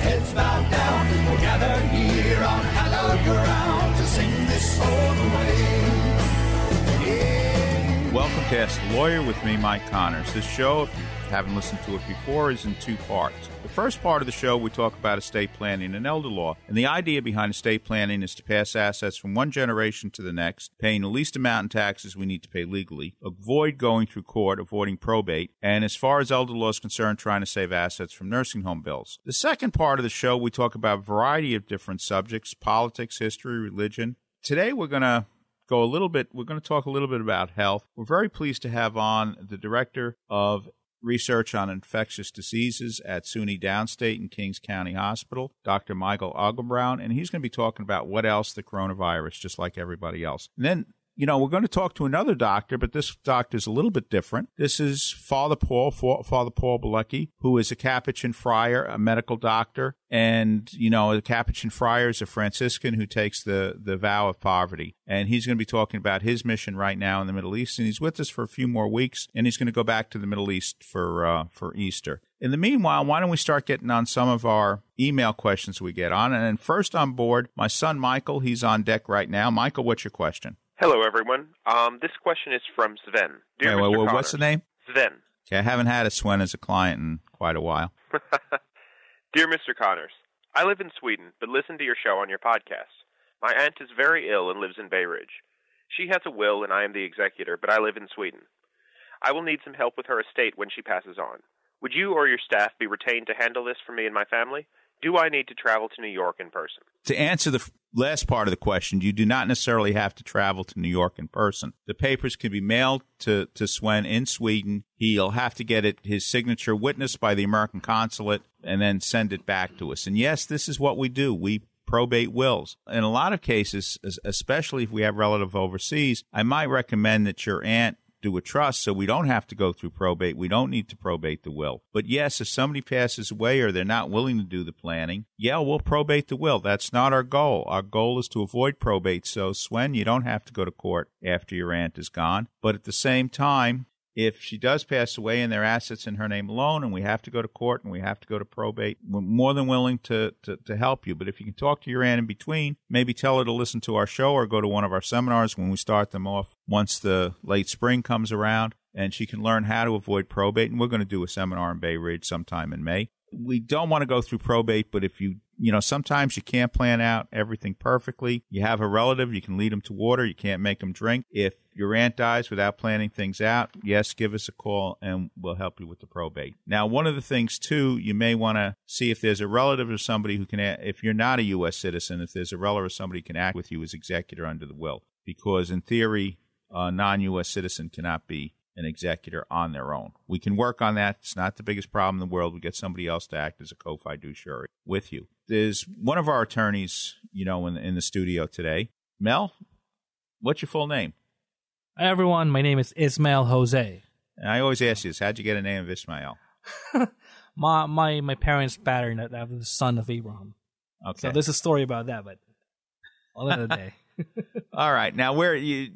heads bowed down. Here on hallowed ground to sing this song away. Welcome to Ask the Lawyer with me, Mike Connors. This show, if you haven't listened to it before, is in two parts. The first part of the show, we talk about estate planning and elder law. And the idea behind estate planning is to pass assets from one generation to the next, paying the least amount in taxes we need to pay legally, avoid going through court, avoiding probate, and as far as elder law is concerned, trying to save assets from nursing home bills. The second part of the show, we talk about a variety of different subjects politics, history, religion. Today, we're going to go a little bit, we're going to talk a little bit about health. We're very pleased to have on the director of research on infectious diseases at SUNY Downstate and Kings County Hospital, Dr. Michael Augenbraun, and he's going to be talking about what else the coronavirus, just like everybody else. And then you know, we're going to talk to another doctor, but this doctor is a little bit different. This is Father Paul, Father Paul Bielecki, who is a Capuchin friar, a medical doctor. And, you know, a Capuchin friar is a Franciscan who takes the, the vow of poverty. And he's going to be talking about his mission right now in the Middle East. And he's with us for a few more weeks, and he's going to go back to the Middle East for, uh, for Easter. In the meanwhile, why don't we start getting on some of our email questions we get on? And first on board, my son Michael, he's on deck right now. Michael, what's your question? Hello, everyone. Um, this question is from Sven. Dear Wait, Mr. wait, wait, what's the name? Sven. Okay, I haven't had a Sven as a client in quite a while. Dear Mr. Connors, I live in Sweden, but listen to your show on your podcast. My aunt is very ill and lives in Bay Ridge. She has a will, and I am the executor, but I live in Sweden. I will need some help with her estate when she passes on. Would you or your staff be retained to handle this for me and my family? Do I need to travel to New York in person? To answer the last part of the question, you do not necessarily have to travel to New York in person. The papers can be mailed to, to Swen in Sweden. He'll have to get it, his signature witnessed by the American consulate and then send it back to us. And yes, this is what we do. We probate wills. In a lot of cases, especially if we have relative overseas, I might recommend that your aunt do a trust so we don't have to go through probate. We don't need to probate the will. But yes, if somebody passes away or they're not willing to do the planning, yeah, we'll probate the will. That's not our goal. Our goal is to avoid probate. So, Swen, you don't have to go to court after your aunt is gone. But at the same time, if she does pass away and their assets in her name alone and we have to go to court and we have to go to probate, we're more than willing to, to, to help you. But if you can talk to your aunt in between, maybe tell her to listen to our show or go to one of our seminars when we start them off once the late spring comes around and she can learn how to avoid probate. And we're going to do a seminar in Bay Ridge sometime in May. We don't want to go through probate, but if you, you know, sometimes you can't plan out everything perfectly. You have a relative, you can lead them to water, you can't make them drink. If your aunt dies without planning things out, yes, give us a call and we'll help you with the probate. Now, one of the things too, you may want to see if there's a relative or somebody who can, if you're not a U.S. citizen, if there's a relative or somebody who can act with you as executor under the will, because in theory, a non-U.S. citizen cannot be an executor on their own. We can work on that. It's not the biggest problem in the world. We get somebody else to act as a co-fiduciary with you. There's one of our attorneys, you know, in, in the studio today. Mel, what's your full name? Hi, everyone. My name is Ismail Jose. And I always ask you this: How'd you get a name of Ismail? My my my parents patterned that after the son of Abraham. Okay. So there's a story about that, but another day. All right. Now, where you?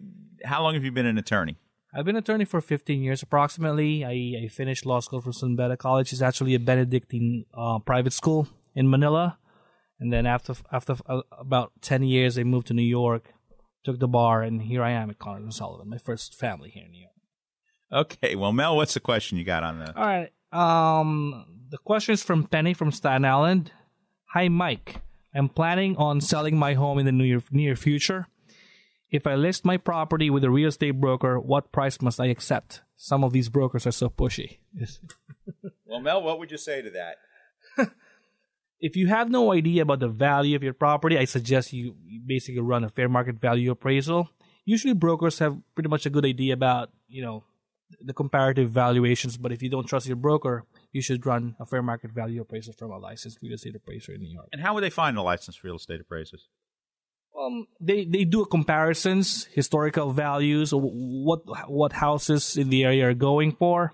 How long have you been an attorney? I've been an attorney for 15 years approximately. I, I finished law school from San Beda College. It's actually a Benedictine uh, private school in Manila. And then after after uh, about ten years, they moved to New York, took the bar, and here I am at Connors and Sullivan, my first family here in New York. Okay, well, Mel, what's the question you got on the? All right. Um, the question is from Penny from Staten Island. Hi, Mike. I'm planning on selling my home in the near near future. If I list my property with a real estate broker, what price must I accept? Some of these brokers are so pushy. Well, Mel, what would you say to that? if you have no idea about the value of your property, I suggest you you basically run a fair market value appraisal. Usually, brokers have pretty much a good idea about you know the comparative valuations. But if you don't trust your broker, you should run a fair market value appraisal from a licensed real estate appraiser in New York. And how would they find the licensed real estate appraisers? Um, they they do comparisons, historical values, what what houses in the area are going for,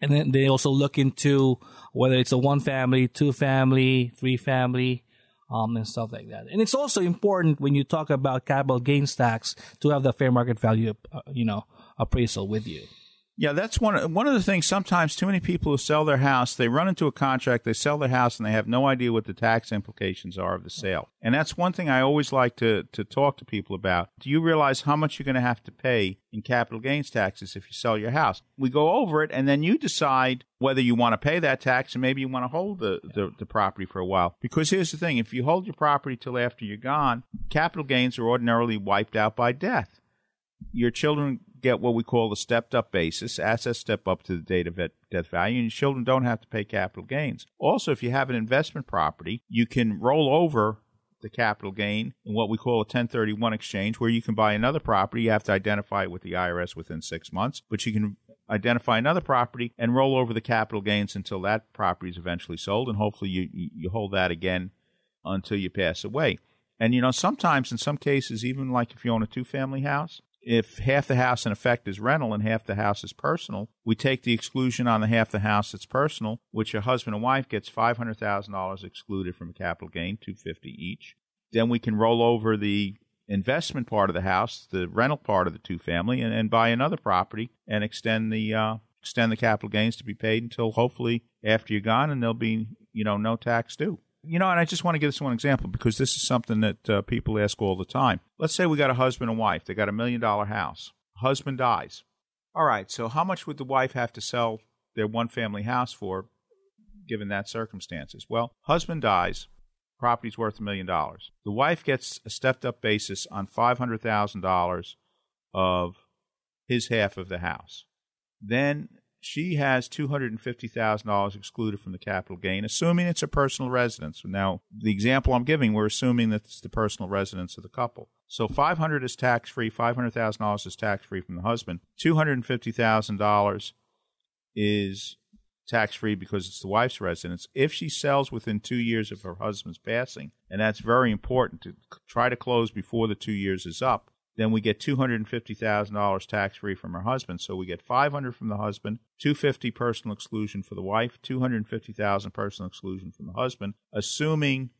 and then they also look into whether it's a one family, two family, three family, um, and stuff like that. And it's also important when you talk about capital gains tax to have the fair market value, uh, you know, appraisal with you. Yeah, that's one one of the things. Sometimes too many people who sell their house, they run into a contract, they sell their house, and they have no idea what the tax implications are of the sale. And that's one thing I always like to to talk to people about. Do you realize how much you're going to have to pay in capital gains taxes if you sell your house? We go over it, and then you decide whether you want to pay that tax, and maybe you want to hold the, the, the property for a while. Because here's the thing: if you hold your property till after you're gone, capital gains are ordinarily wiped out by death your children get what we call the stepped up basis. Assets step up to the date of death value, and children don't have to pay capital gains. Also, if you have an investment property, you can roll over the capital gain in what we call a 1031 exchange, where you can buy another property. You have to identify it with the IRS within six months, but you can identify another property and roll over the capital gains until that property is eventually sold, and hopefully you you hold that again until you pass away. And you know, sometimes in some cases, even like if you own a two family house, if half the house in effect is rental and half the house is personal, we take the exclusion on the half the house that's personal, which a husband and wife gets five hundred thousand dollars excluded from capital gain, two fifty each. Then we can roll over the investment part of the house, the rental part of the two family, and, and buy another property and extend the uh, extend the capital gains to be paid until hopefully after you're gone, and there'll be you know no tax due. You know, and I just want to give this one example because this is something that uh, people ask all the time. Let's say we got a husband and wife. They got a million dollar house. Husband dies. All right, so how much would the wife have to sell their one family house for given that circumstances? Well, husband dies, property's worth a million dollars. The wife gets a stepped up basis on $500,000 of his half of the house. Then she has $250,000 excluded from the capital gain, assuming it's a personal residence. Now, the example I'm giving, we're assuming that it's the personal residence of the couple. So 500 is tax free, $500,000 is tax free from the husband. $250,000 is tax free because it's the wife's residence. If she sells within two years of her husband's passing, and that's very important to try to close before the two years is up, then we get two hundred and fifty thousand dollars tax free from her husband. So we get five hundred from the husband, two fifty personal exclusion for the wife, two hundred and fifty thousand personal exclusion from the husband, assuming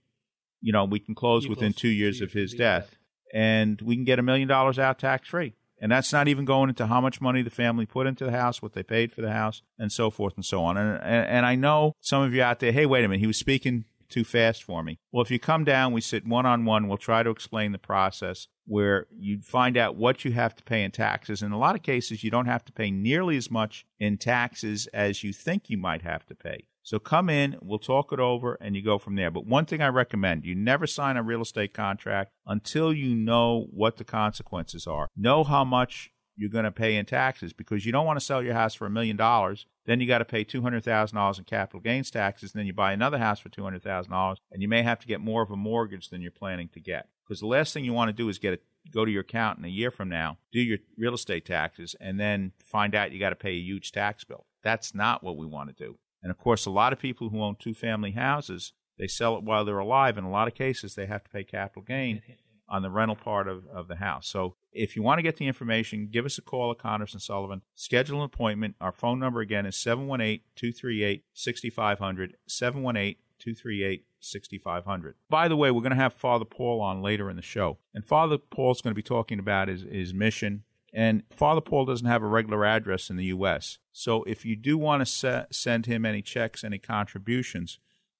you know we can close You within close two years two of his death, and we can get a million dollars out tax free. And that's not even going into how much money the family put into the house, what they paid for the house, and so forth and so on. And, and, and I know some of you out there, hey, wait a minute, he was speaking too fast for me. Well, if you come down, we sit one on one, we'll try to explain the process where you find out what you have to pay in taxes. In a lot of cases, you don't have to pay nearly as much in taxes as you think you might have to pay. So come in, we'll talk it over, and you go from there. But one thing I recommend you never sign a real estate contract until you know what the consequences are. Know how much you're going to pay in taxes because you don't want to sell your house for a million dollars. Then you got to pay two hundred thousand dollars in capital gains taxes. And then you buy another house for two hundred thousand dollars, and you may have to get more of a mortgage than you're planning to get. Because the last thing you want to do is get it, go to your accountant a year from now, do your real estate taxes, and then find out you got to pay a huge tax bill. That's not what we want to do. And of course, a lot of people who own two family houses, they sell it while they're alive. In a lot of cases, they have to pay capital gain on the rental part of, of the house. So if you want to get the information, give us a call at Connors and Sullivan. Schedule an appointment. Our phone number again is 718 238 6500. 718 238 6500. By the way, we're going to have Father Paul on later in the show. And Father Paul's going to be talking about his, his mission. And Father Paul doesn't have a regular address in the U.S. So if you do want to se- send him any checks, any contributions,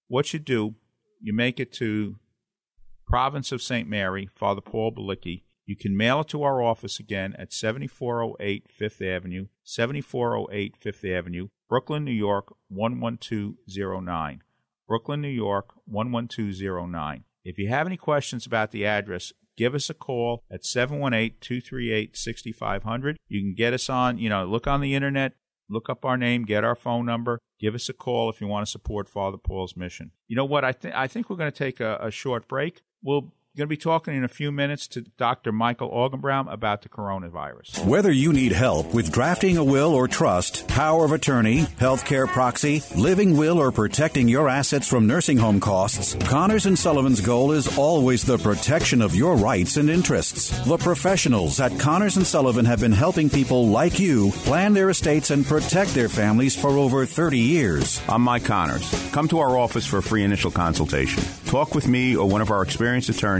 what you do, you make it to Province of St. Mary, Father Paul Balicki. You can mail it to our office again at 7408 Fifth Avenue, 7408 Fifth Avenue, Brooklyn, New York 11209. Brooklyn, New York 11209. If you have any questions about the address, give us a call at 718-238-6500. You can get us on, you know, look on the internet, look up our name, get our phone number, give us a call if you want to support Father Paul's mission. You know what? I think I think we're going to take a, a short break will We'll going to be talking in a few minutes to Dr. Michael Augenbraun about the coronavirus. Whether you need help with drafting a will or trust, power of attorney, healthcare proxy, living will, or protecting your assets from nursing home costs, Connors and Sullivan's goal is always the protection of your rights and interests. The professionals at Connors and Sullivan have been helping people like you plan their estates and protect their families for over 30 years. I'm Mike Connors. Come to our office for a free initial consultation. Talk with me or one of our experienced attorneys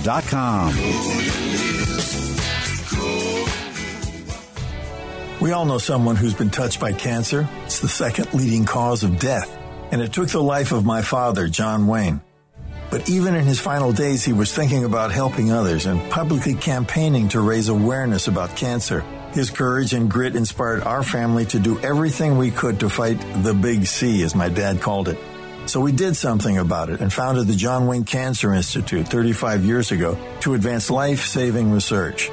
connorsandsullivan.com. We all know someone who's been touched by cancer. It's the second leading cause of death, and it took the life of my father, John Wayne. But even in his final days, he was thinking about helping others and publicly campaigning to raise awareness about cancer. His courage and grit inspired our family to do everything we could to fight the big C, as my dad called it. So we did something about it and founded the John Wayne Cancer Institute 35 years ago to advance life-saving research.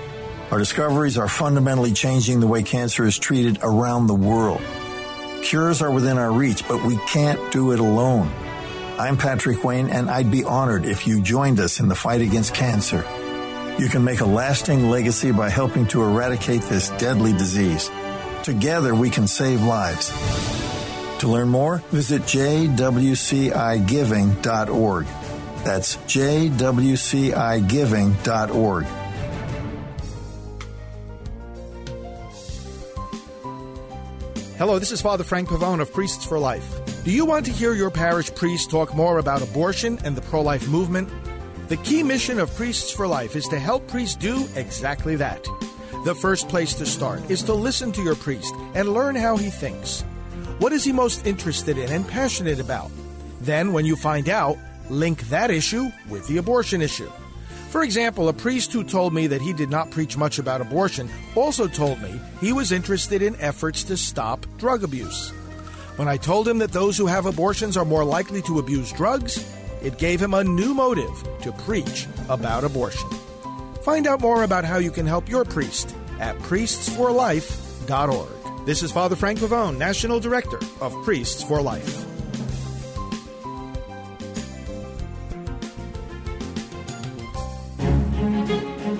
Our discoveries are fundamentally changing the way cancer is treated around the world. Cures are within our reach, but we can't do it alone. I'm Patrick Wayne, and I'd be honored if you joined us in the fight against cancer. You can make a lasting legacy by helping to eradicate this deadly disease. Together, we can save lives. To learn more, visit jwcigiving.org. That's jwcigiving.org. Hello, this is Father Frank Pavone of Priests for Life. Do you want to hear your parish priest talk more about abortion and the pro life movement? The key mission of Priests for Life is to help priests do exactly that. The first place to start is to listen to your priest and learn how he thinks. What is he most interested in and passionate about? Then, when you find out, link that issue with the abortion issue. For example, a priest who told me that he did not preach much about abortion also told me he was interested in efforts to stop drug abuse. When I told him that those who have abortions are more likely to abuse drugs, it gave him a new motive to preach about abortion. Find out more about how you can help your priest at priestsforlife.org. This is Father Frank Pavone, National Director of Priests for Life.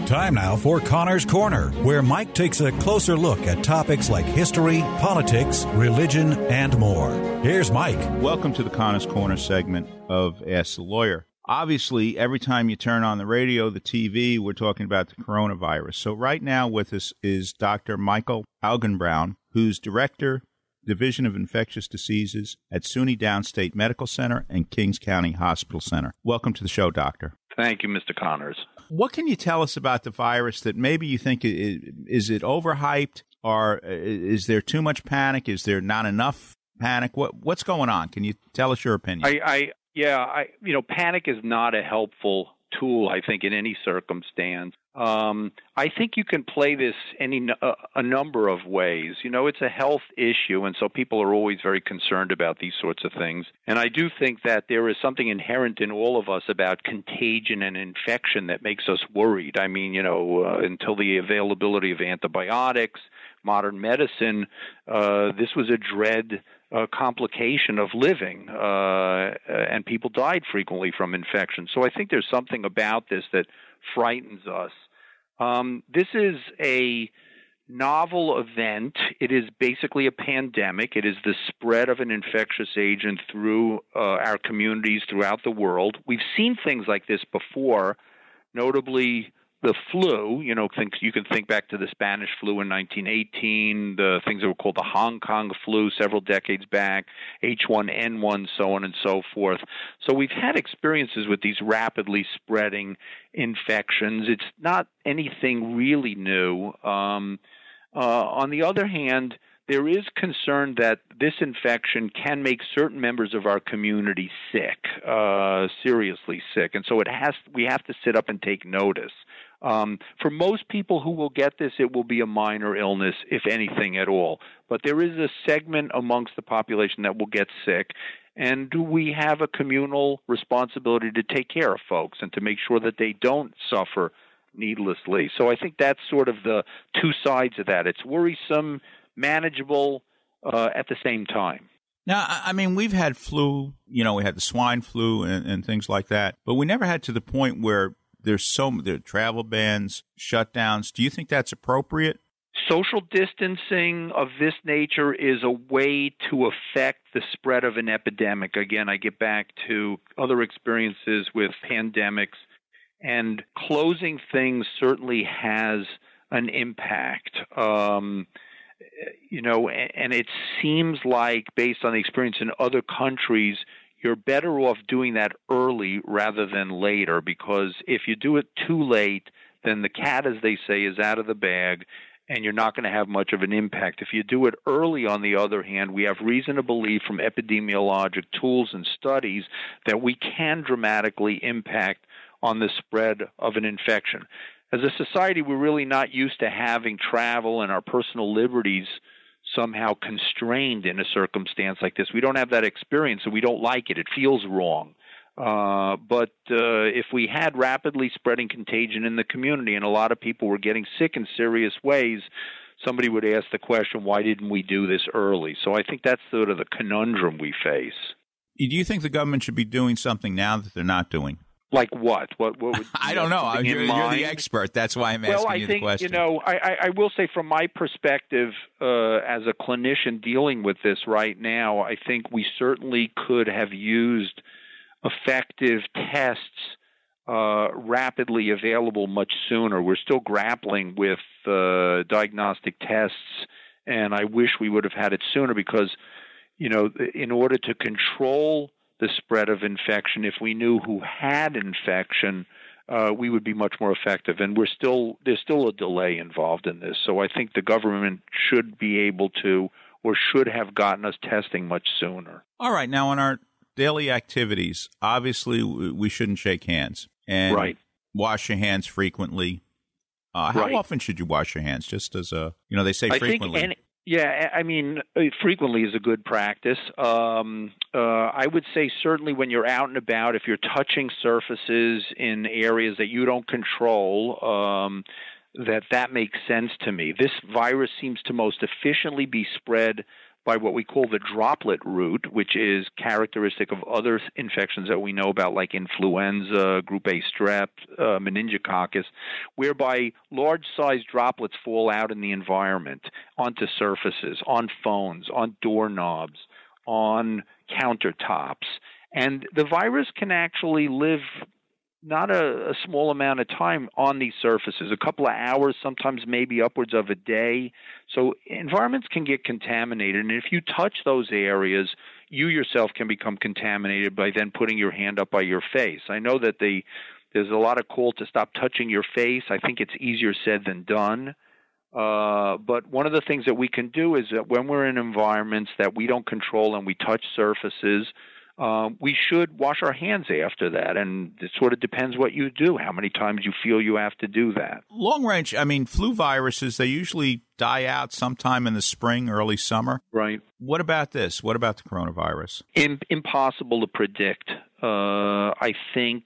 Time now for Connor's Corner, where Mike takes a closer look at topics like history, politics, religion, and more. Here's Mike. Welcome to the Connor's Corner segment of Ask the Lawyer. Obviously, every time you turn on the radio, the TV, we're talking about the coronavirus. So, right now with us is Dr. Michael Augenbraun, who's Director, Division of Infectious Diseases at SUNY Downstate Medical Center and Kings County Hospital Center. Welcome to the show, Doctor. Thank you, Mr. Connors. What can you tell us about the virus that maybe you think is it overhyped or is there too much panic? Is there not enough panic? What what's going on? Can you tell us your opinion? I, I yeah, I you know, panic is not a helpful tool, I think, in any circumstance. Um, I think you can play this any uh, a number of ways. You know, it's a health issue, and so people are always very concerned about these sorts of things. And I do think that there is something inherent in all of us about contagion and infection that makes us worried. I mean, you know, uh, until the availability of antibiotics, modern medicine, uh, this was a dread uh, complication of living, uh, and people died frequently from infection. So I think there's something about this that frightens us. Um, this is a novel event. It is basically a pandemic. It is the spread of an infectious agent through uh, our communities throughout the world. We've seen things like this before. notably the flu, you know, think you can think back to the Spanish flu in 1918, the things that were called the Hong Kong flu several decades back, H1N1, so on and so forth. So we've had experiences with these rapidly spreading infections. It's not anything really new. Um, uh, on the other hand, there is concern that this infection can make certain members of our community sick, uh, seriously sick, and so it has. We have to sit up and take notice. Um, for most people who will get this, it will be a minor illness, if anything at all. But there is a segment amongst the population that will get sick. And do we have a communal responsibility to take care of folks and to make sure that they don't suffer needlessly? So I think that's sort of the two sides of that. It's worrisome, manageable uh, at the same time. Now, I mean, we've had flu, you know, we had the swine flu and, and things like that, but we never had to the point where there's so there travel bans, shutdowns. Do you think that's appropriate? Social distancing of this nature is a way to affect the spread of an epidemic. Again, I get back to other experiences with pandemics, and closing things certainly has an impact. Um, you know, and it seems like, based on the experience in other countries, you're better off doing that early rather than later because if you do it too late, then the cat, as they say, is out of the bag and you're not going to have much of an impact. If you do it early, on the other hand, we have reason to believe from epidemiologic tools and studies that we can dramatically impact on the spread of an infection. As a society, we're really not used to having travel and our personal liberties somehow constrained in a circumstance like this. We don't have that experience, so we don't like it. It feels wrong. Uh, but uh, if we had rapidly spreading contagion in the community and a lot of people were getting sick in serious ways, somebody would ask the question, why didn't we do this early? So I think that's sort of the conundrum we face. Do you think the government should be doing something now that they're not doing? Like what? What? What would I don't know. You're, you're, the expert. That's why I'm asking well, I you think, the question. You know, I, I, I will say from my perspective, uh, as a clinician dealing with this right now, I think we certainly could have used effective tests uh, rapidly available much sooner. We're still grappling with uh, diagnostic tests, and I wish we would have had it sooner because, you know, in order to control the spread of infection. If we knew who had infection, uh, we would be much more effective. And we're still there's still a delay involved in this. So I think the government should be able to or should have gotten us testing much sooner. All right, now on our daily activities, obviously we shouldn't shake hands and right. wash your hands frequently. Uh, how right. often should you wash your hands? Just as a, you know, they say I frequently. Think any, yeah, I mean, uh, frequently is a good practice. Um, uh, I would say certainly when you're out and about, if you're touching surfaces in areas that you don't control, um, that that makes sense to me. This virus seems to most efficiently be spread by what we call the droplet route, which is characteristic of other infections that we know about, like influenza, group A strep, uh, meningococcus, whereby large sized droplets fall out in the environment onto surfaces, on phones, on doorknobs, on countertops. And the virus can actually live not a, a, small amount of time on these surfaces, a couple of hours, sometimes maybe upwards of a day. So environments can get contaminated, and if you touch those areas, you yourself can become contaminated by then putting your hand up by your face. I know that the there's a lot of call to stop touching your face. I think it's easier said than done. Uh, but one of the things that we can do is that when we're in environments that we don't control and we touch surfaces, um, we should wash our hands after that. And it sort of depends what you do, how many times you feel you have to do that. Long range, I mean, flu viruses, they usually die out sometime in the spring, early summer. Right. What about this? What about the coronavirus? In, impossible to predict. Uh, I think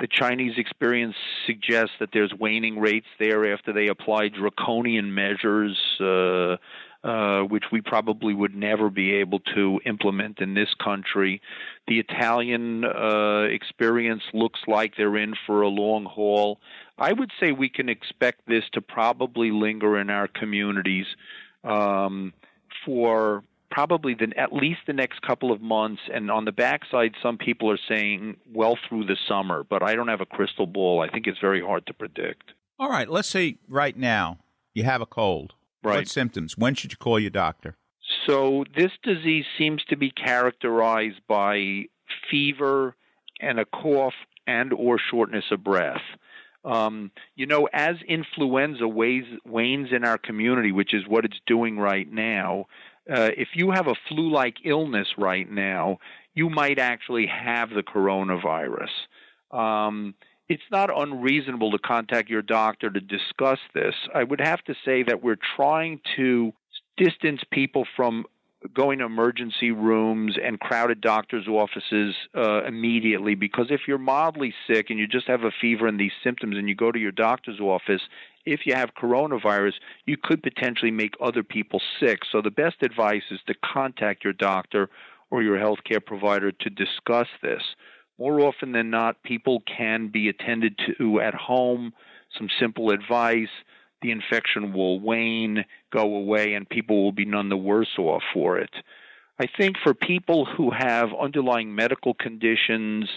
the Chinese experience suggests that there's waning rates there after they apply draconian measures. Uh, uh, which we probably would never be able to implement in this country. The Italian uh, experience looks like they're in for a long haul. I would say we can expect this to probably linger in our communities um, for probably the, at least the next couple of months. And on the backside, some people are saying well through the summer, but I don't have a crystal ball. I think it's very hard to predict. All right, let's say right now you have a cold. Right. What symptoms? When should you call your doctor? So this disease seems to be characterized by fever and a cough and or shortness of breath. Um, you know, as influenza wanes, wanes in our community, which is what it's doing right now, uh, if you have a flu-like illness right now, you might actually have the coronavirus. Um, it's not unreasonable to contact your doctor to discuss this. I would have to say that we're trying to distance people from going to emergency rooms and crowded doctors' offices uh, immediately because if you're mildly sick and you just have a fever and these symptoms and you go to your doctor's office, if you have coronavirus, you could potentially make other people sick. So the best advice is to contact your doctor or your healthcare provider to discuss this. More often than not, people can be attended to at home, some simple advice the infection will wane, go away, and people will be none the worse off for it. I think for people who have underlying medical conditions,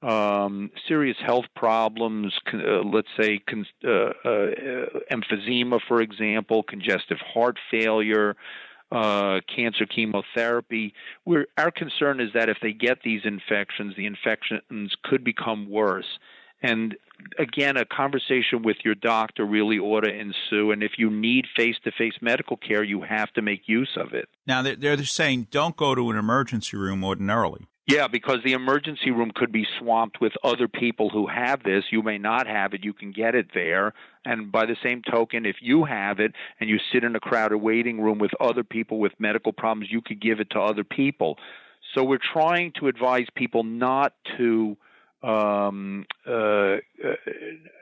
um, serious health problems, uh, let's say con- uh, uh, emphysema, for example, congestive heart failure, uh, cancer chemotherapy. We're, our concern is that if they get these infections, the infections could become worse. And again, a conversation with your doctor really ought to ensue. And if you need face to face medical care, you have to make use of it. Now, they're, they're saying don't go to an emergency room ordinarily. Yeah, because the emergency room could be swamped with other people who have this. You may not have it. You can get it there. And by the same token, if you have it and you sit in a crowded waiting room with other people with medical problems, you could give it to other people. So we're trying to advise people not to um, uh, uh,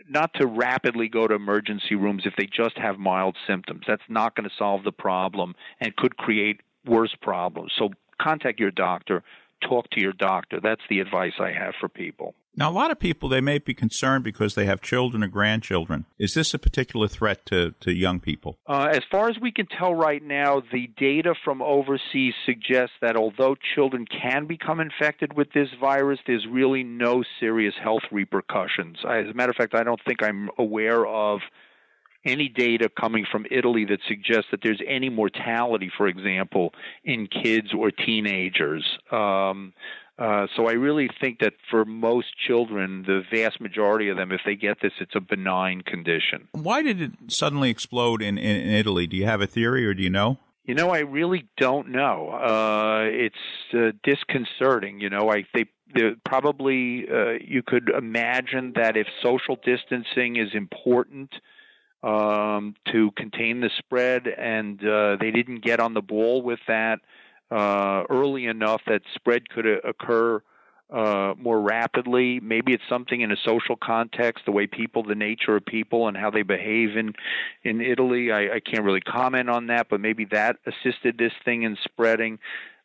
not to rapidly go to emergency rooms if they just have mild symptoms. That's not going to solve the problem and could create worse problems. So contact your doctor, talk to your doctor. That's the advice I have for people. Now, a lot of people they may be concerned because they have children or grandchildren. Is this a particular threat to, to young people? Uh, as far as we can tell right now, the data from overseas suggests that although children can become infected with this virus, there's really no serious health repercussions. As a matter of fact, I don't think I'm aware of any data coming from Italy that suggests that there's any mortality, for example, in kids or teenagers. Um, uh, so I really think that for most children, the vast majority of them, if they get this, it's a benign condition. Why did it suddenly explode in, in, in Italy? Do you have a theory or do you know? You know, I really don't know. Uh, it's uh, disconcerting. You know, I think probably uh, you could imagine that if social distancing is important um, to contain the spread, and uh, they didn't get on the ball with that uh, early enough that spread could uh, occur uh, more rapidly. Maybe it's something in a social context, the way people, the nature of people, and how they behave in in Italy. I, I can't really comment on that, but maybe that assisted this thing in spreading.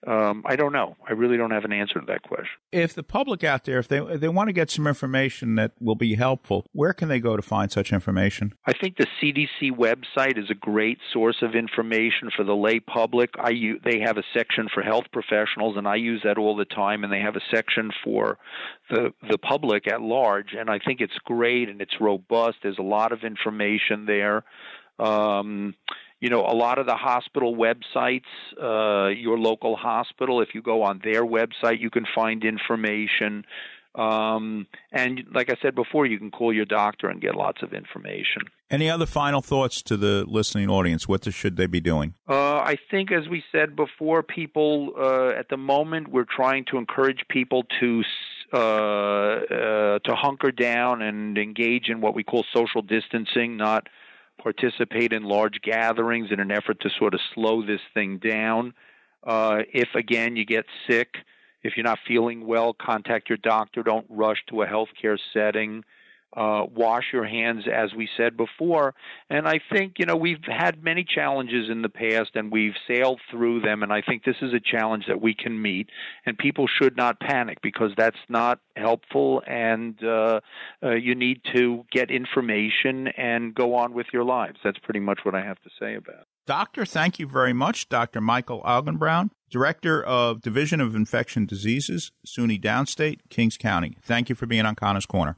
Um, I don't know. I really don't have an answer to that question. If the public out there, if they if they want to get some information that will be helpful, where can they go to find such information? I think the CDC website is a great source of information for the lay public. I use, they have a section for health professionals, and I use that all the time. And they have a section for the the public at large, and I think it's great and it's robust. There's a lot of information there. Um, you know, a lot of the hospital websites, uh, your local hospital, if you go on their website, you can find information. Um, and like I said before, you can call your doctor and get lots of information. Any other final thoughts to the listening audience? What should they be doing? Uh, I think, as we said before, people uh, at the moment we're trying to encourage people to uh, uh to hunker down and engage in what we call social distancing, not participate in large gatherings in an effort to sort of slow this thing down. Uh, if again you get sick, if you're not feeling well, contact your doctor. Don't rush to a healthcare setting. Uh, wash your hands, as we said before. And I think, you know, we've had many challenges in the past and we've sailed through them. And I think this is a challenge that we can meet. And people should not panic because that's not helpful. And uh, uh, you need to get information and go on with your lives. That's pretty much what I have to say about it. Doctor, thank you very much. Dr. Michael Augenbraun, Director of Division of Infection Diseases, SUNY Downstate, Kings County. Thank you for being on Connor's Corner.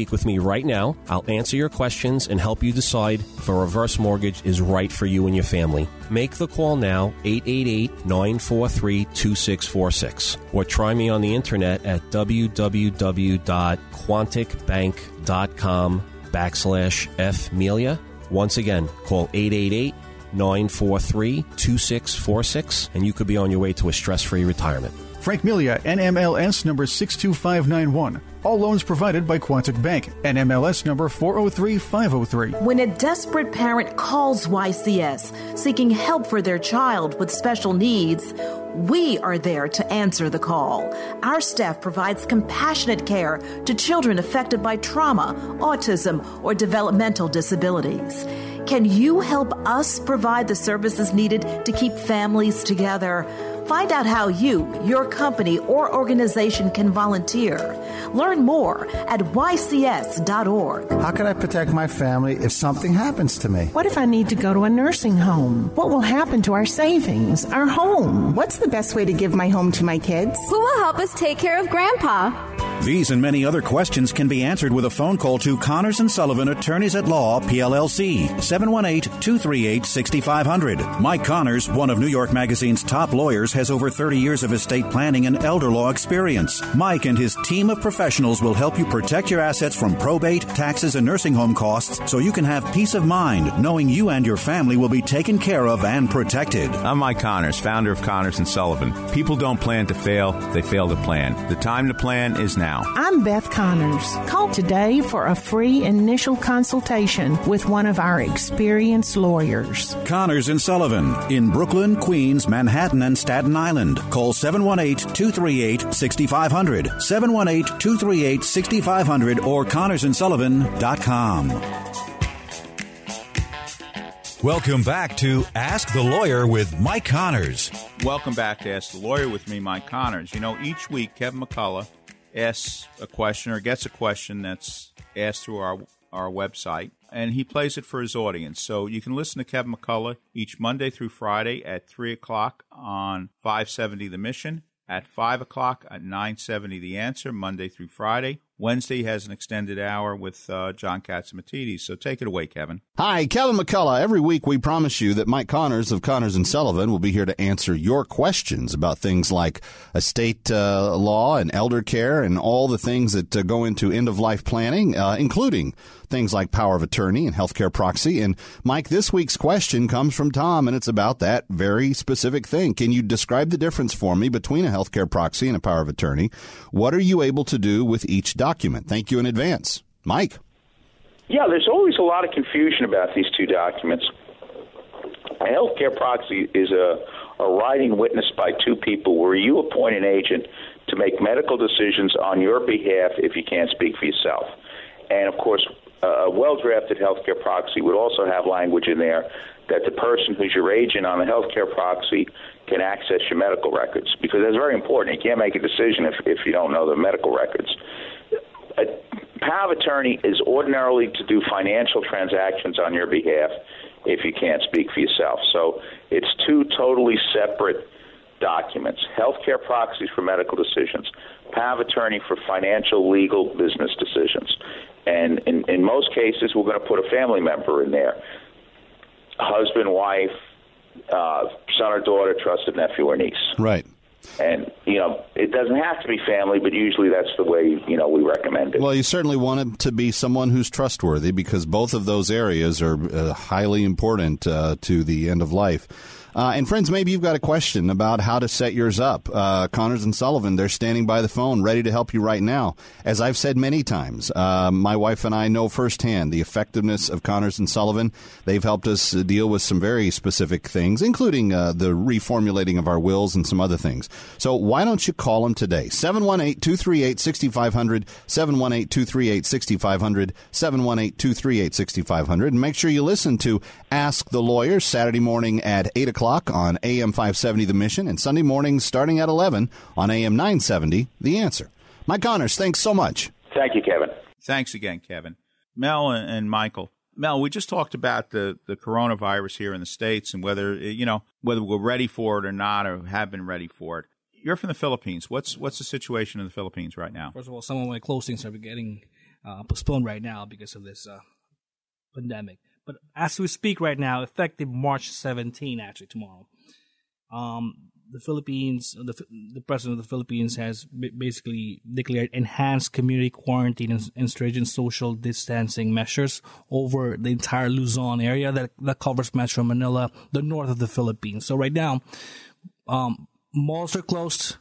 speak with me right now. I'll answer your questions and help you decide if a reverse mortgage is right for you and your family. Make the call now, 888 943 2646, or try me on the internet at www.quonticbank.com backslash fmelia. Once again, call 888 943 2646, and you could be on your way to a stress free retirement. Frank Melia, NMLS number 62591. All loans provided by Quontic Bank, NMLS number 403503. When a desperate parent calls YCS seeking help for their child with special needs, we are there to answer the call. Our staff provides compassionate care to children affected by trauma, autism, or developmental disabilities. Can you help us provide the services needed to keep families together? Find out how you, your company, or organization can volunteer. Learn more at ycs.org. How can I protect my family if something happens to me? What if I need to go to a nursing home? What will happen to our savings, our home? What's the best way to give my home to my kids? Who will help us take care of Grandpa? These and many other questions can be answered with a phone call to Connors and Sullivan, Attorneys at Law, PLLC, 718-238-6500. Mike Connors, one of New York Magazine's top lawyers, has over 30 years of estate planning and elder law experience. Mike and his team of professionals will help you protect your assets from probate, taxes, and nursing home costs so you can have peace of mind knowing you and your family will be taken care of and protected. I'm Mike Connors, founder of Connors and Sullivan. People don't plan to fail, they fail to plan. The time to plan is now. I'm Beth Connors. Call today for a free initial consultation with one of our experienced lawyers. Connors and Sullivan in Brooklyn, Queens, Manhattan, and Staten Island. Call 718-238-6500, 718-238-6500 or connorsandsullivan.com. Welcome back to Ask the Lawyer with Mike Connors. Welcome back to Ask the Lawyer with me, Mike Connors. You know, each week Kevin McCullough asks a question or gets a question that's asked through our our website, and he plays it for his audience. So you can listen to Kevin McCullough each Monday through Friday at three o'clock on 570 The Mission, at five o'clock at 970 The Answer, Monday through Friday. Wednesday has an extended hour with uh, John Catsimatidis. So take it away, Kevin. Hi, Kevin McCullough. Every week we promise you that Mike Connors of Connors and Sullivan will be here to answer your questions about things like estate uh, law and elder care and all the things that uh, go into end of life planning, uh, including things like power of attorney and healthcare proxy. And Mike, this week's question comes from Tom, and it's about that very specific thing. Can you describe the difference for me between a healthcare proxy and a power of attorney? What are you able to do with each document? Thank you in advance. Mike. Yeah, there's always a lot of confusion about these two documents. A healthcare proxy is a, a writing witnessed by two people where you appoint an agent to make medical decisions on your behalf if you can't speak for yourself. And of course, a well drafted healthcare proxy would also have language in there that the person who's your agent on the healthcare proxy can access your medical records because that's very important. You can't make a decision if, if you don't know the medical records. A power of attorney is ordinarily to do financial transactions on your behalf. if you can't speak for yourself. So it's two totally separate documents healthcare proxies for medical decisions, power of attorney for financial, legal, business decisions. And in, in most cases, we're going to put a family member in there husband, wife, uh, son or daughter, trusted nephew or niece. Right. And you know, it doesn't have to be family, but usually that's the way you know we recommend it. Well, you certainly want it to be someone who's trustworthy because both of those areas are uh, highly important uh, to the end of life. Uh, and friends, maybe you've got a question about how to set yours up. Uh, Connors and Sullivan, they're standing by the phone, ready to help you right now. As I've said many times, uh, my wife and I know firsthand the effectiveness of Connors and Sullivan. They've helped us deal with some very specific things, including uh, the reformulating of our wills and some other things. So why don't you call them today? 718 238 6500, 718 238 6500, 718 238 6500. And make sure you listen to Ask the Lawyer Saturday morning at 8 o'clock o'clock on AM 570 The Mission and Sunday mornings starting at 11 on AM 970 The Answer. Mike Connors, thanks so much. Thank you, Kevin. Thanks again, Kevin. Mel and Michael. Mel, we just talked about the, the coronavirus here in the States and whether, you know, whether we're ready for it or not or have been ready for it. You're from the Philippines. What's what's the situation in the Philippines right now? First of all, some of my closings are getting uh, postponed right now because of this uh, pandemic. But as we speak right now, effective March 17, actually tomorrow, um, the Philippines, the, the president of the Philippines has basically declared enhanced community quarantine and, and, stringent social distancing measures over the entire Luzon area that, that covers Metro Manila, the north of the Philippines. So right now, um, malls are closed,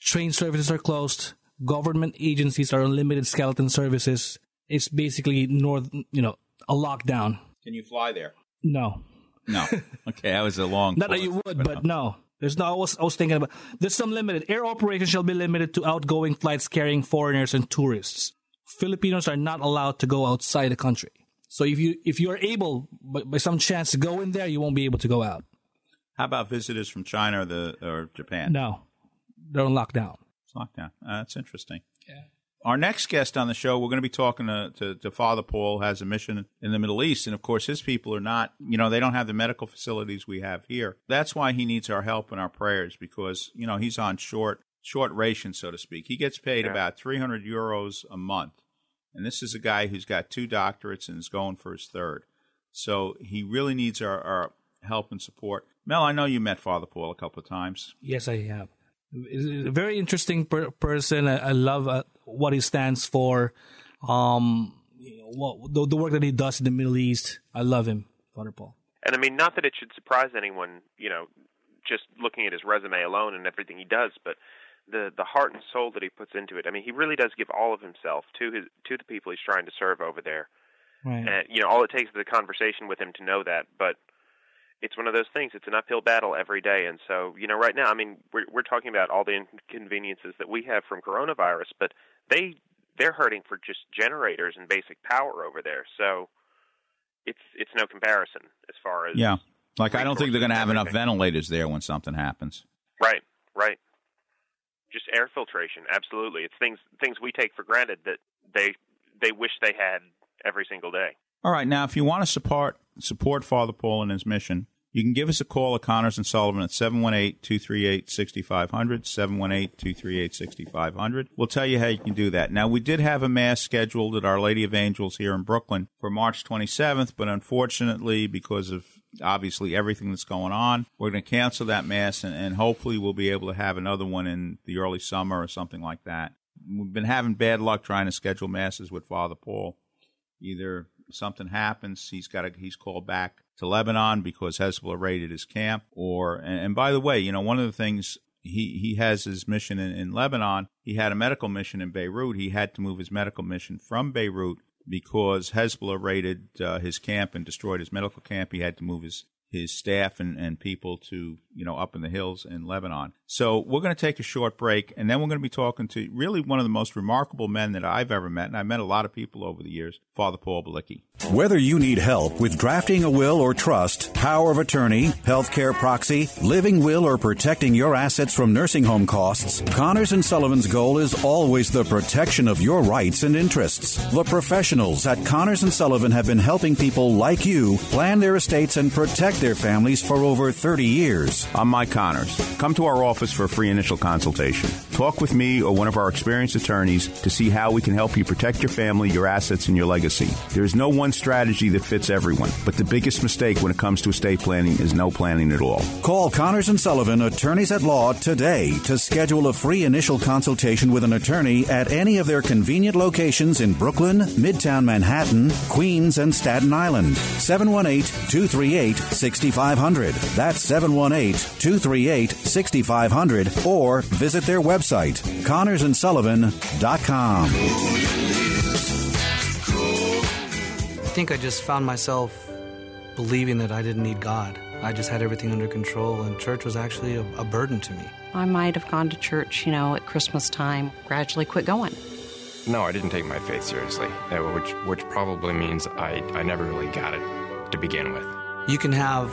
train services are closed, government agencies are on limited skeleton services. It's basically north, you know, a lockdown. Can you fly there? No. No. Okay, that was a long. Not that you would, but, but no. There's no. I was, I was thinking about. There's some limited air operations shall be limited to outgoing flights carrying foreigners and tourists. Filipinos are not allowed to go outside the country. So if you if you are able, by, by some chance, to go in there, you won't be able to go out. How about visitors from China or the or Japan? No, they're on lockdown. It's lockdown. Uh, that's interesting. Yeah. Our next guest on the show, we're going to be talking to, to, to, Father Paul, has a mission in the Middle East. And of course, his people are not, you know, they don't have the medical facilities we have here. That's why he needs our help and our prayers because, you know, he's on short, short ration, so to speak. He gets paid yeah. about 300 euros a month. And this is a guy who's got two doctorates and is going for his third. So he really needs our, our help and support. Mel, I know you met Father Paul a couple of times. Yes, I have a very interesting per- person. I, I love uh, what he stands for. Um, what, the, the, work that he does in the Middle East. I love him, Father Paul. And I mean, not that it should surprise anyone, you know, just looking at his resume alone and everything he does, but the the heart and soul that he puts into it. I mean, he really does give all of himself to his to the people he's trying to serve over there. Right. And you know, all it takes is a conversation with him to know that. But it's one of those things. It's an uphill battle every day, and so you know, right now, I mean, we're we're talking about all the inconveniences that we have from coronavirus, but they they're hurting for just generators and basic power over there. So it's it's no comparison as far as yeah. Like I don't think they're going to have enough ventilators there when something happens. Right, right. Just air filtration, absolutely. It's things things we take for granted that they they wish they had every single day. All right, now if you want to support support Father Paul and his mission, you can give us a call at Connors and Sullivan at 718-238-6500, 718-238-6500. We'll tell you how you can do that. Now, we did have a mass scheduled at Our Lady of Angels here in Brooklyn for March 27th, but unfortunately, because of obviously everything that's going on, we're going to cancel that mass and, and hopefully we'll be able to have another one in the early summer or something like that. We've been having bad luck trying to schedule masses with Father Paul. Either something happens, he's got a, he's called back to Lebanon because Hezbollah raided his camp. Or and, by the way, you know one of the things he he has his mission in, in Lebanon. He had a medical mission in Beirut. He had to move his medical mission from Beirut because Hezbollah raided uh, his camp and destroyed his medical camp. He had to move his his staff and, and people to you know, up in the hills in Lebanon. So we're going to take a short break, and then we're going to be talking to really one of the most remarkable men that I've ever met, and I met a lot of people over the years, Father Paul Bielecki. Whether you need help with drafting a will or trust, power of attorney, healthcare proxy, living will, or protecting your assets from nursing home costs, Connors and Sullivan's goal is always the protection of your rights and interests. The professionals at Connors and Sullivan have been helping people like you plan their estates and protect their families for over 30 years. I'm Mike Connors. Come to our office for a free initial consultation. Talk with me or one of our experienced attorneys to see how we can help you protect your family, your assets, and your legacy. There is no one strategy that fits everyone, but the biggest mistake when it comes to estate planning is no planning at all. Call Connors and Sullivan, attorneys at law, today to schedule a free initial consultation with an attorney at any of their convenient locations in Brooklyn, Midtown Manhattan, Queens, and Staten Island. 718 238 6500. That's 718 238 6500 or visit their website, connorsandsullivan.com. I think I just found myself believing that I didn't need God. I just had everything under control, and church was actually a, a burden to me. I might have gone to church, you know, at Christmas time, gradually quit going. No, I didn't take my faith seriously, uh, which which probably means I, I never really got it to begin with. You can have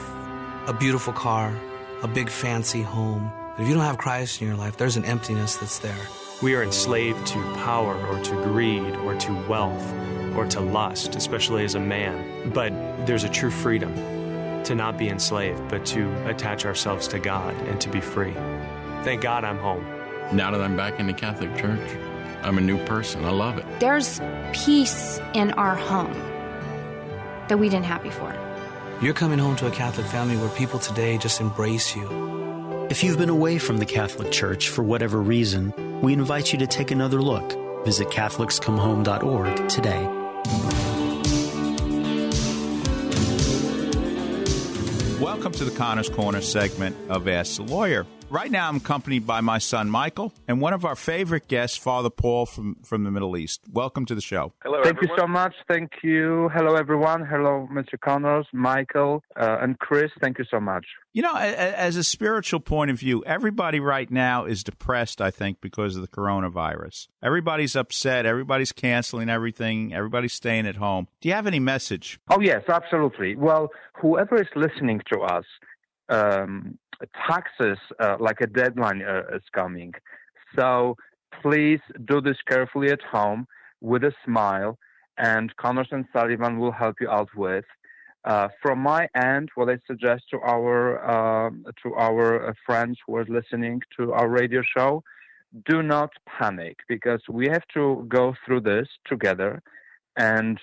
a beautiful car, a big fancy home, but if you don't have Christ in your life, there's an emptiness that's there. We are enslaved to power or to greed or to wealth or to lust, especially as a man. But there's a true freedom to not be enslaved, but to attach ourselves to God and to be free. Thank God I'm home. Now that I'm back in the Catholic Church, I'm a new person. I love it. There's peace in our home that we didn't have before. You're coming home to a Catholic family where people today just embrace you. If you've been away from the Catholic Church for whatever reason, we invite you to take another look. Visit CatholicsComeHome.org today. Welcome to the Connors Corner segment of Ask the Lawyer. Right now, I'm accompanied by my son Michael and one of our favorite guests, Father Paul from, from the Middle East. Welcome to the show. Hello, Thank everyone. you so much. Thank you. Hello, everyone. Hello, Mr. Connors, Michael, uh, and Chris. Thank you so much. You know, as a spiritual point of view, everybody right now is depressed, I think, because of the coronavirus. Everybody's upset. Everybody's canceling everything. Everybody's staying at home. Do you have any message? Oh, yes, absolutely. Well, whoever is listening to us, um, taxes uh, like a deadline uh, is coming. So please do this carefully at home with a smile, and Connors and Sullivan will help you out with. Uh, from my end, what I suggest to our uh, to our uh, friends who are listening to our radio show, do not panic because we have to go through this together. And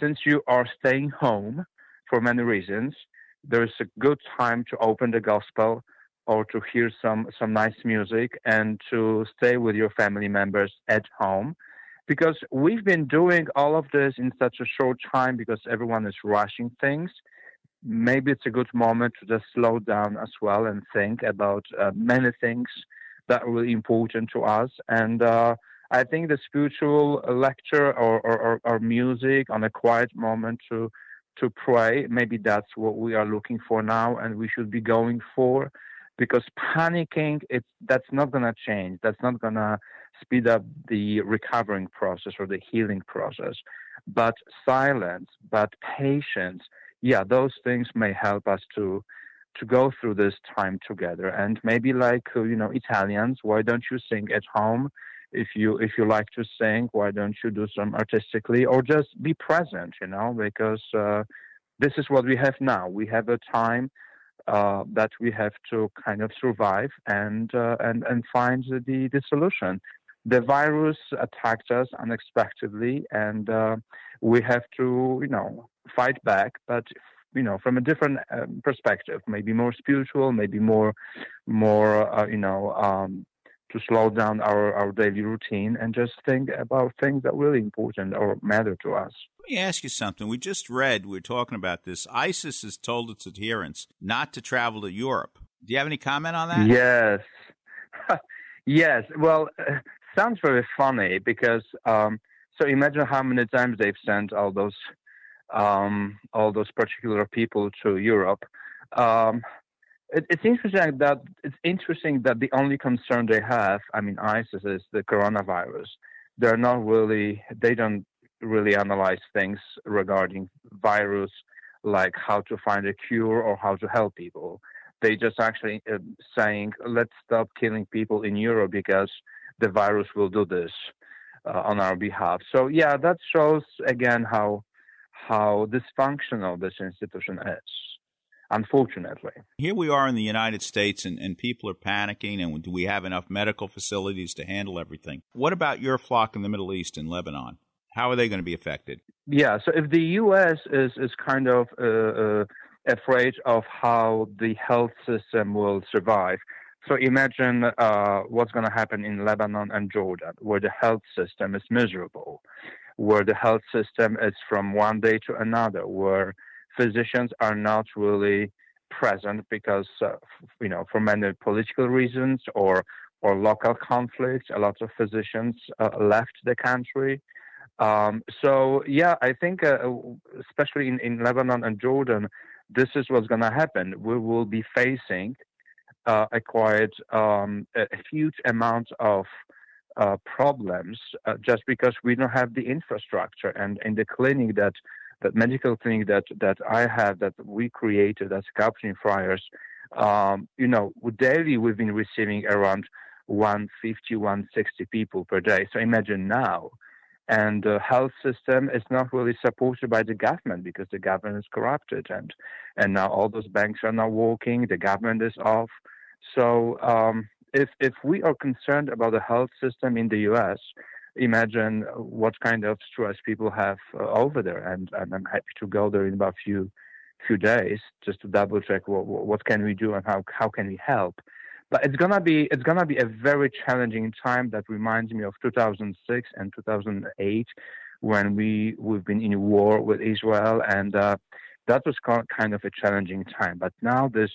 since you are staying home for many reasons, there's a good time to open the gospel or to hear some some nice music and to stay with your family members at home. Because we've been doing all of this in such a short time because everyone is rushing things. Maybe it's a good moment to just slow down as well and think about uh, many things that are really important to us. And uh, I think the spiritual lecture or, or, or, music on a quiet moment to to pray. Maybe that's what we are looking for now, and we should be going for, because panicking it's that's not going to change. That's not going to speed up the recovering process or the healing process. But silence, but patience, yeah, those things may help us to to go through this time together. And maybe like uh, you know Italians, why don't you sing at home? If you if you like to sing why don't you do some artistically or just be present you know because uh, this is what we have now. We have a time uh, that we have to kind of survive and uh, and and find the the solution. The virus attacked us unexpectedly and uh, we have to you know fight back but you know from a different um, perspective maybe more spiritual maybe more more uh, you know um, to slow down our, our daily routine and just think about things that are really important or matter to us. Let me ask you something. We just read, we are talking about this. ISIS has told its adherents not to travel to Europe. Do you have any comment on that? Yes. yes. Well, uh, sounds very funny because um, so imagine how many times they've sent all those um, all those particular people to Europe. Um, it, it's interesting that it's interesting that the only concern they have, I mean, ISIS is the coronavirus. They're not really, they don't really analyze things regarding virus, like how to find a cure or how to help people. They just actually uh, saying, let's stop killing people in Europe because the virus will do this uh, on our behalf. So yeah, that shows again how how dysfunctional this institution is. Unfortunately, here we are in the United States, and, and people are panicking. And do we have enough medical facilities to handle everything? What about your flock in the Middle East and Lebanon? How are they going to be affected? Yeah, so if the U.S. is is kind of uh, uh, afraid of how the health system will survive, so imagine uh, what's going to happen in Lebanon and Jordan, where the health system is miserable, where the health system is from one day to another, where physicians are not really present because, uh, you know, for many political reasons or or local conflicts, a lot of physicians uh, left the country. Um, so yeah, I think uh, especially in, in Lebanon and Jordan, this is what's going to happen. We will be facing uh, quite um, a, huge amount of uh, problems uh, just because we don't have the infrastructure. And in the clinic that that medical clinic that that I have that we created as Capuchin Friars, um, you know, daily we've been receiving around 150, 160 people per day. So imagine now. And the health system is not really supported by the government because the government is corrupted, and and now all those banks are not working. The government is off. So um, if if we are concerned about the health system in the U.S., imagine what kind of stress people have uh, over there. And, and, I'm happy to go there in about a few few days just to double check what what can we do and how how can we help. But it's gonna be it's gonna be a very challenging time that reminds me of 2006 and 2008 when we we've been in war with Israel and uh, that was kind of a challenging time. But now this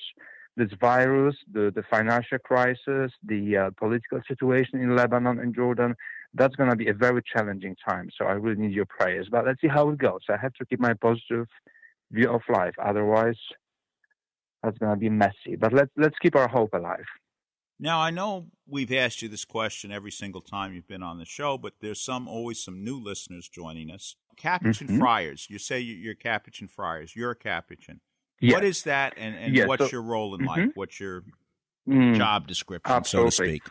this virus, the, the financial crisis, the uh, political situation in Lebanon and Jordan, that's going to be a very challenging time. So I really need your prayers. But let's see how it goes. I have to keep my positive view of life. Otherwise, that's going to be messy. But let's let's keep our hope alive. Now I know we've asked you this question every single time you've been on the show, but there's some always some new listeners joining us. Capuchin mm-hmm. Friars. You say you're Capuchin Friars. You're a Capuchin. Yes. What is that, and, and yes. what's so, your role in mm-hmm. life? What's your mm, job description, absolutely. so to speak?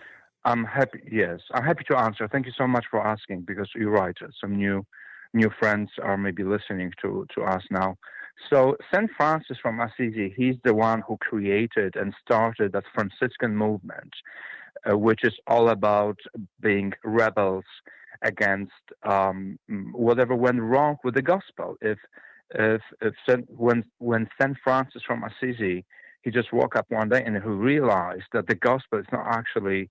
I'm happy. Yes, I'm happy to answer. Thank you so much for asking because you're right. Some new new friends are maybe listening to to us now. So Saint Francis from Assisi, he's the one who created and started that Franciscan movement, uh, which is all about being rebels against um, whatever went wrong with the gospel. If if, if Saint, when when Saint Francis from Assisi, he just woke up one day and he realized that the gospel is not actually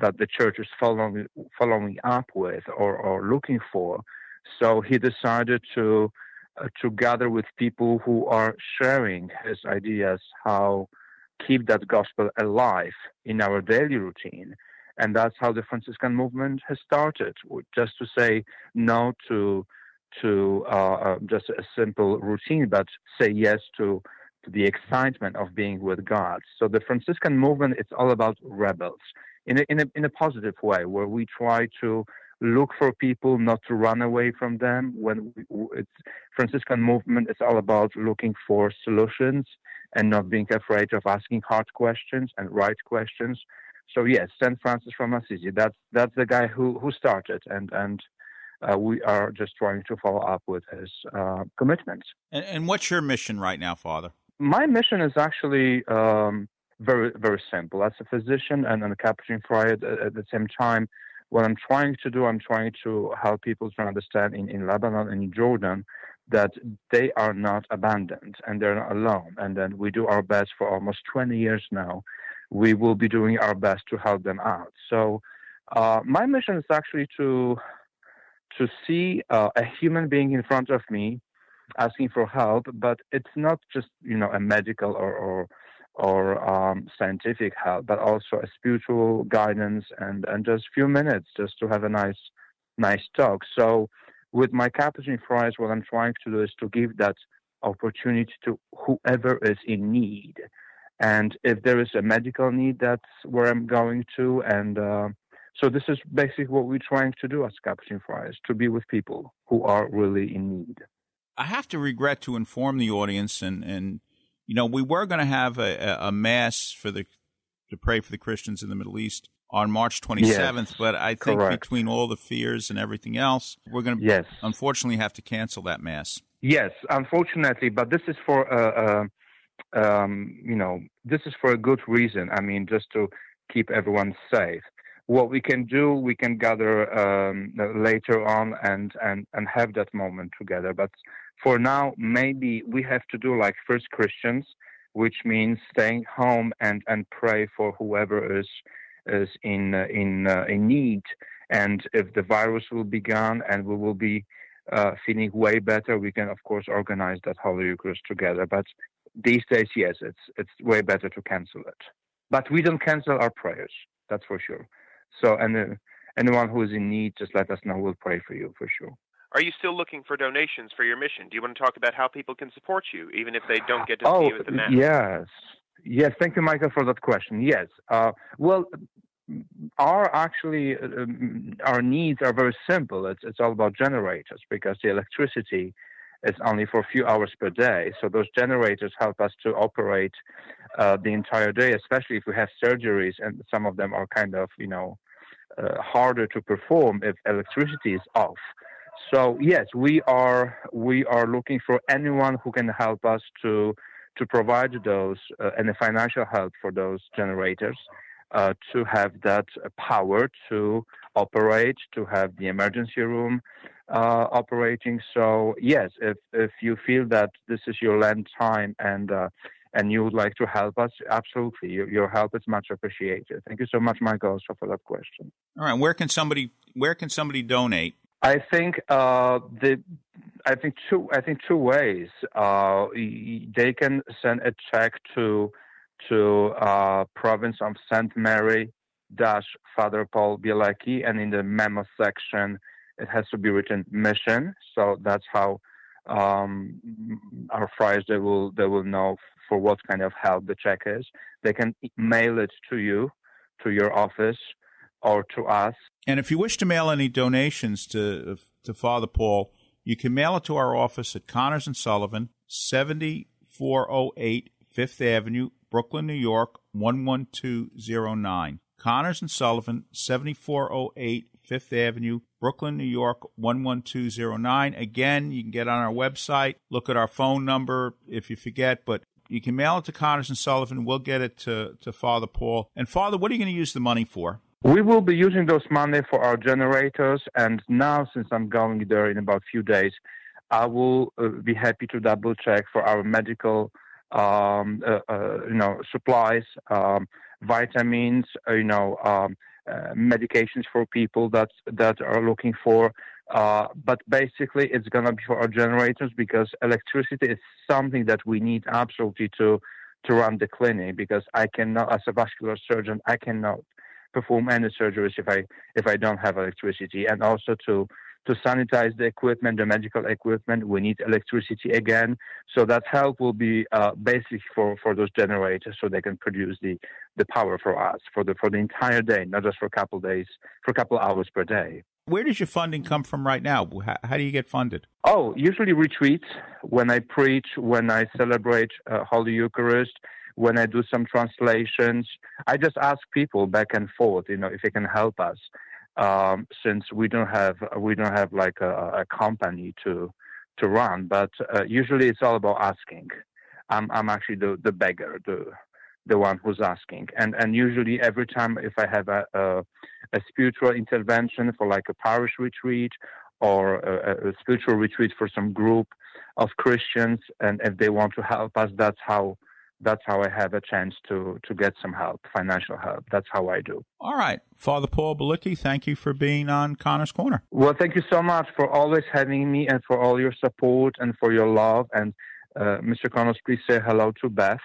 that the church is following following up with or, or looking for. So he decided to uh, to gather with people who are sharing his ideas how keep that gospel alive in our daily routine. And that's how the Franciscan movement has started, just to say no to to uh, uh, just a simple routine, but say yes to, to the excitement of being with God. So the Franciscan movement is all about rebels in a, in a, in a positive way, where we try to look for people, not to run away from them. When we, it's Franciscan movement is all about looking for solutions and not being afraid of asking hard questions and right questions. So yes, Saint Francis from Assisi. That's that's the guy who who started, and and uh, we are just trying to follow up with his uh, commitments. And, and, what's your mission right now, Father? My mission is actually um, very, very simple. As a physician and, and a Capuchin friar at, at, the same time, what I'm trying to do, I'm trying to help people to understand in, in Lebanon and in Jordan that they are not abandoned and they're not alone. And then we do our best for almost 20 years now. We will be doing our best to help them out. So, uh, my mission is actually to to see uh, a human being in front of me asking for help, but it's not just you know a medical or or, or um, scientific help, but also a spiritual guidance and and just few minutes just to have a nice nice talk. So with my Capuchin friars, what I'm trying to do is to give that opportunity to whoever is in need. And if there is a medical need, that's where I'm going to. And uh, so this is basically what we're trying to do as Capuchin Friars, to be with people who are really in need. I have to regret to inform the audience, and, and you know, we were going to have a, a mass for the to pray for the Christians in the Middle East on March 27th, yes, but I think correct. between all the fears and everything else, we're going to yes. unfortunately have to cancel that mass. Yes, unfortunately, but this is for uh, uh, um, you know this is for a good reason. I mean, just to keep everyone safe. What we can do, we can gather um, later on and, and, and have that moment together. But for now, maybe we have to do like first Christians, which means staying home and, and pray for whoever is is in uh, in uh, in need. And if the virus will be gone and we will be uh, feeling way better, we can of course organize that Holy Eucharist together. But these days, yes, it's it's way better to cancel it. But we don't cancel our prayers. That's for sure. So, and anyone who is in need, just let us know. We'll pray for you for sure. Are you still looking for donations for your mission? Do you want to talk about how people can support you, even if they don't get to oh, see you at the mass? Yes. Yes, thank you, Michael, for that question. Yes. Uh, well, our actually um, our needs are very simple. It's it's all about generators because the electricity is only for a few hours per day. So those generators help us to operate uh, the entire day, especially if we have surgeries, and some of them are kind of you know uh, harder to perform if electricity is off. So yes, we are we are looking for anyone who can help us to to provide those uh, and the financial help for those generators uh, to have that power to operate, to have the emergency room uh, operating. So yes, if if you feel that this is your land time and uh, and you would like to help us, absolutely, your, your, help is much appreciated. Thank you so much, Michael, also for that question. All right, where can somebody where can somebody donate? I think uh, the I think two I think two ways. Uh, they can send a check to to uh, province of Saint Mary dash Father Paul Bielecki, and in the memo section it has to be written mission. So that's how um, our friars they will they will know for what kind of help the check is. They can mail it to you to your office or to us. And if you wish to mail any donations to to Father Paul, you can mail it to our office at Connors and Sullivan, 7408 Fifth Avenue, Brooklyn, New York 11209. Connors and Sullivan, 7408 Fifth Avenue, Brooklyn, New York 11209. Again, you can get on our website, look at our phone number if you forget, but you can mail it to Connors and Sullivan. We'll get it to, to Father Paul. And Father, what are you going to use the money for? We will be using those money for our generators, and now since I'm going there in about a few days, I will uh, be happy to double check for our medical, um, uh, uh, you know, supplies, um, vitamins, uh, you know, um, uh, medications for people that that are looking for. Uh, but basically, it's going to be for our generators because electricity is something that we need absolutely to to run the clinic. Because I cannot, as a vascular surgeon, I cannot perform any surgeries if I if I don't have electricity, and also to to sanitize the equipment, the medical equipment, we need electricity again. So that help will be uh, basic for, for those generators, so they can produce the, the power for us for the for the entire day, not just for a couple days, for a couple hours per day. Where does your funding come from right now? How, how do you get funded? Oh, usually retreats when I preach, when I celebrate uh, Holy Eucharist when I do some translations, I just ask people back and forth, you know, if they can help us, um, since we don't have we don't have like a, a company to to run. But uh, usually it's all about asking. I'm I'm actually the the beggar, the the one who's asking, and and usually every time if I have a a, a spiritual intervention for like a parish retreat or a, a spiritual retreat for some group of Christians, and if they want to help us, that's how that's how I have a chance to to get some help, financial help. That's how I do. All right, Father Paul Bielecki, thank you for being on Connor's Corner. Well, thank you so much for always having me and for all your support and for your love. And uh, Mr. Connors, please say hello to Beth.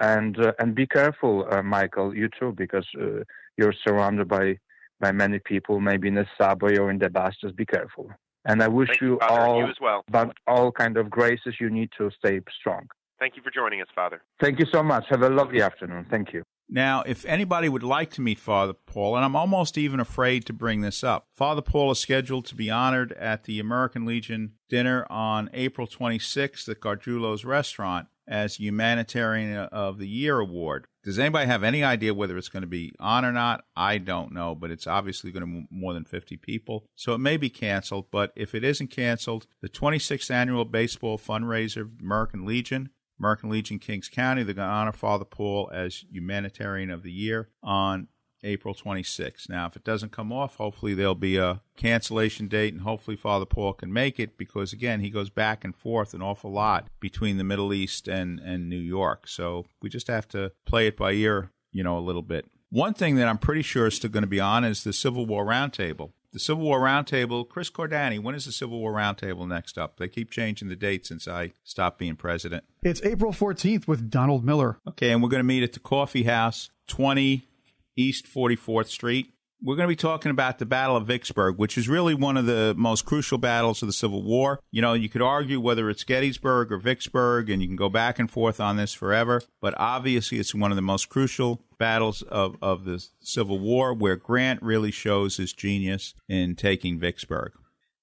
And uh, and be careful, uh, Michael, you too, because uh, you're surrounded by by many people, maybe in the subway or in the bus. Just be careful. And I wish thank you, Father, all, you as well. but all kind of graces you need to stay strong. Thank you for joining us, Father. Thank you so much. Have a lovely afternoon. Thank you. Now, if anybody would like to meet Father Paul, and I'm almost even afraid to bring this up, Father Paul is scheduled to be honored at the American Legion dinner on April 26th at Gargiulo's restaurant as Humanitarian of the Year award. Does anybody have any idea whether it's going to be on or not? I don't know, but it's obviously going to be more than 50 people. So it may be canceled, but if it isn't canceled, the 26th annual baseball fundraiser, American Legion, American Legion Kings County, they're going to honor Father Paul as Humanitarian of the Year on April 26th. Now, if it doesn't come off, hopefully there'll be a cancellation date and hopefully Father Paul can make it because, again, he goes back and forth an awful lot between the Middle East and, and New York. So we just have to play it by ear, you know, a little bit. One thing that I'm pretty sure is still going to be on is the Civil War Roundtable. The Civil War Roundtable, Chris Cordani, when is the Civil War Roundtable next up? They keep changing the date since I stopped being president. It's April 14th with Donald Miller. Okay, and we're going to meet at the Coffee House, 20 East 44th Street. We're going to be talking about the Battle of Vicksburg, which is really one of the most crucial battles of the Civil War. You know, you could argue whether it's Gettysburg or Vicksburg, and you can go back and forth on this forever, but obviously it's one of the most crucial battles of, of the Civil War where Grant really shows his genius in taking Vicksburg.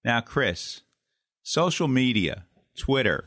Now, Chris, social media, Twitter,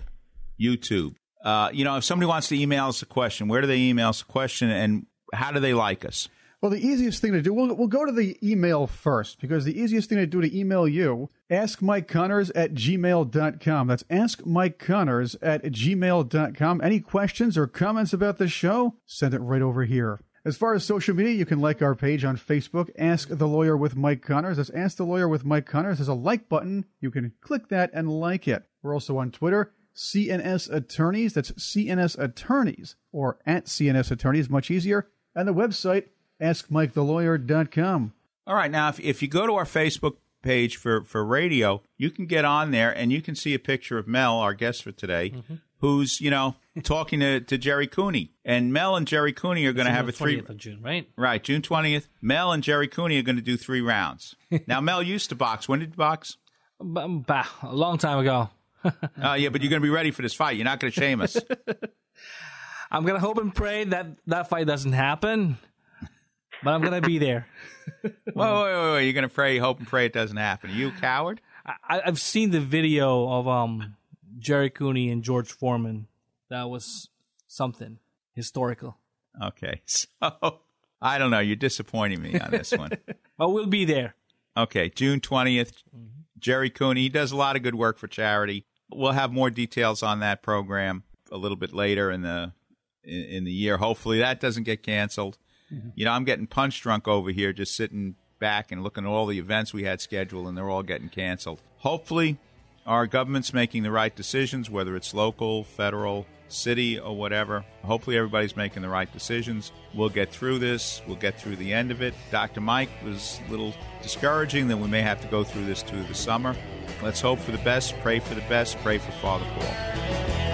YouTube. Uh, you know, if somebody wants to email us a question, where do they email us a question and how do they like us? Well, the easiest thing to do, we'll, we'll go to the email first because the easiest thing to do to email you, ask Mike Connors at gmail.com. That's ask Mike Connors at gmail.com. Any questions or comments about the show, send it right over here. As far as social media, you can like our page on Facebook, Ask the Lawyer with Mike Connors. That's Ask the Lawyer with Mike Connors. There's a like button. You can click that and like it. We're also on Twitter, CNS Attorneys. That's CNS Attorneys or at CNS Attorneys, much easier. And the website, askmikethelawyer.com. All right. Now, if, if you go to our Facebook page for, for radio, you can get on there and you can see a picture of Mel, our guest for today, Mm-hmm. who's, you know, talking to, to Gerry Cooney. And Mel and Gerry Cooney are going to have a three. 20th of June, right? Right, June 20th. Mel and Gerry Cooney are going to do three rounds. now, Mel used to box. When did you box? Bah, a long time ago. Oh, yeah, but you're going to be ready for this fight. You're not going to shame us. I'm gonna hope and pray that that fight doesn't happen, but I'm gonna be there. wait, wait, wait, wait. You're going to pray, hope, and pray it doesn't happen. Are you a coward? I, I've seen the video of um Gerry Cooney and George Foreman. That was something historical. Okay. So, I don't know. You're disappointing me on this one. But we'll be there. Okay, June 20th. Gerry Cooney, he does a lot of good work for charity. We'll have more details on that program a little bit later in the in, in the year. Hopefully that doesn't get canceled. Mm-hmm. You know, I'm getting punch drunk over here just sitting back and looking at all the events we had scheduled and they're all getting canceled. Hopefully our government's making the right decisions whether it's local, federal, city or whatever. Hopefully everybody's making the right decisions. We'll get through this. We'll get through the end of it. Dr. Mike was a little discouraging that we may have to go through this through the summer. Let's hope for the best, pray for the best, pray for Father Paul.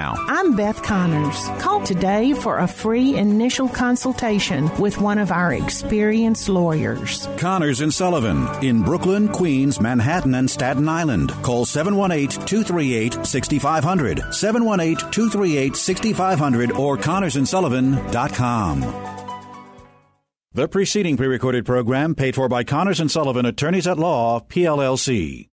I'm Beth Connors. Call today for a free initial consultation with one of our experienced lawyers. Connors and Sullivan in Brooklyn, Queens, Manhattan, and Staten Island. Call 718 238 6500, 718 238 6500, or ConnorsandSullivan.com. The preceding pre recorded program paid for by Connors and Sullivan Attorneys at Law, PLLC.